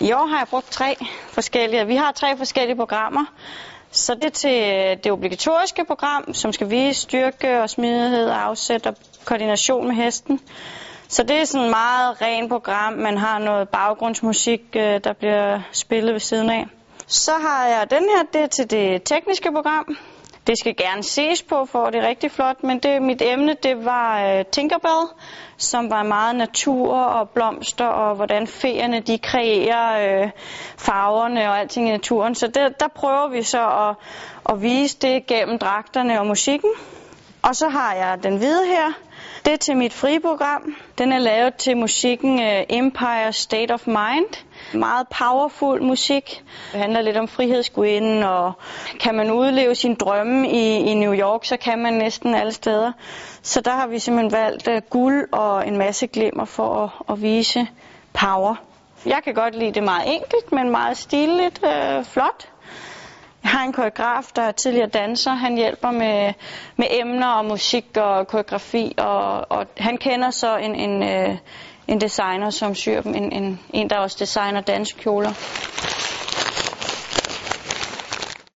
I år har jeg brugt tre forskellige. Vi har tre forskellige programmer. Så det er til øh, det obligatoriske program, som skal vise styrke og smidighed, afsæt og koordination med hesten. Så det er sådan et meget rent program. Man har noget baggrundsmusik, øh, der bliver spillet ved siden af. Så har jeg den her, det er til det tekniske program. Det skal gerne ses på, for det er rigtig flot, men det, mit emne det var øh, Tinkerbell, som var meget natur og blomster, og hvordan feerne de kreerer øh, farverne og alting i naturen. Så det, der prøver vi så at, at vise det gennem dragterne og musikken. Og så har jeg den hvide her. Det er til mit friprogram. Den er lavet til musikken øh, Empire State of Mind. Meget powerful musik. Det handler lidt om frihedsgudinden, og kan man udleve sin drømme i, i New York, så kan man næsten alle steder. Så der har vi simpelthen valgt uh, guld og en masse glimmer for at, at vise power. Jeg kan godt lide det meget enkelt, men meget stiligt, øh, flot. Jeg har en koreograf, der er tidligere danser. Han hjælper med, med emner og musik og koreografi, og, og han kender så en, en, øh, en designer, som syr dem, en, en, en der også designer danskjoler.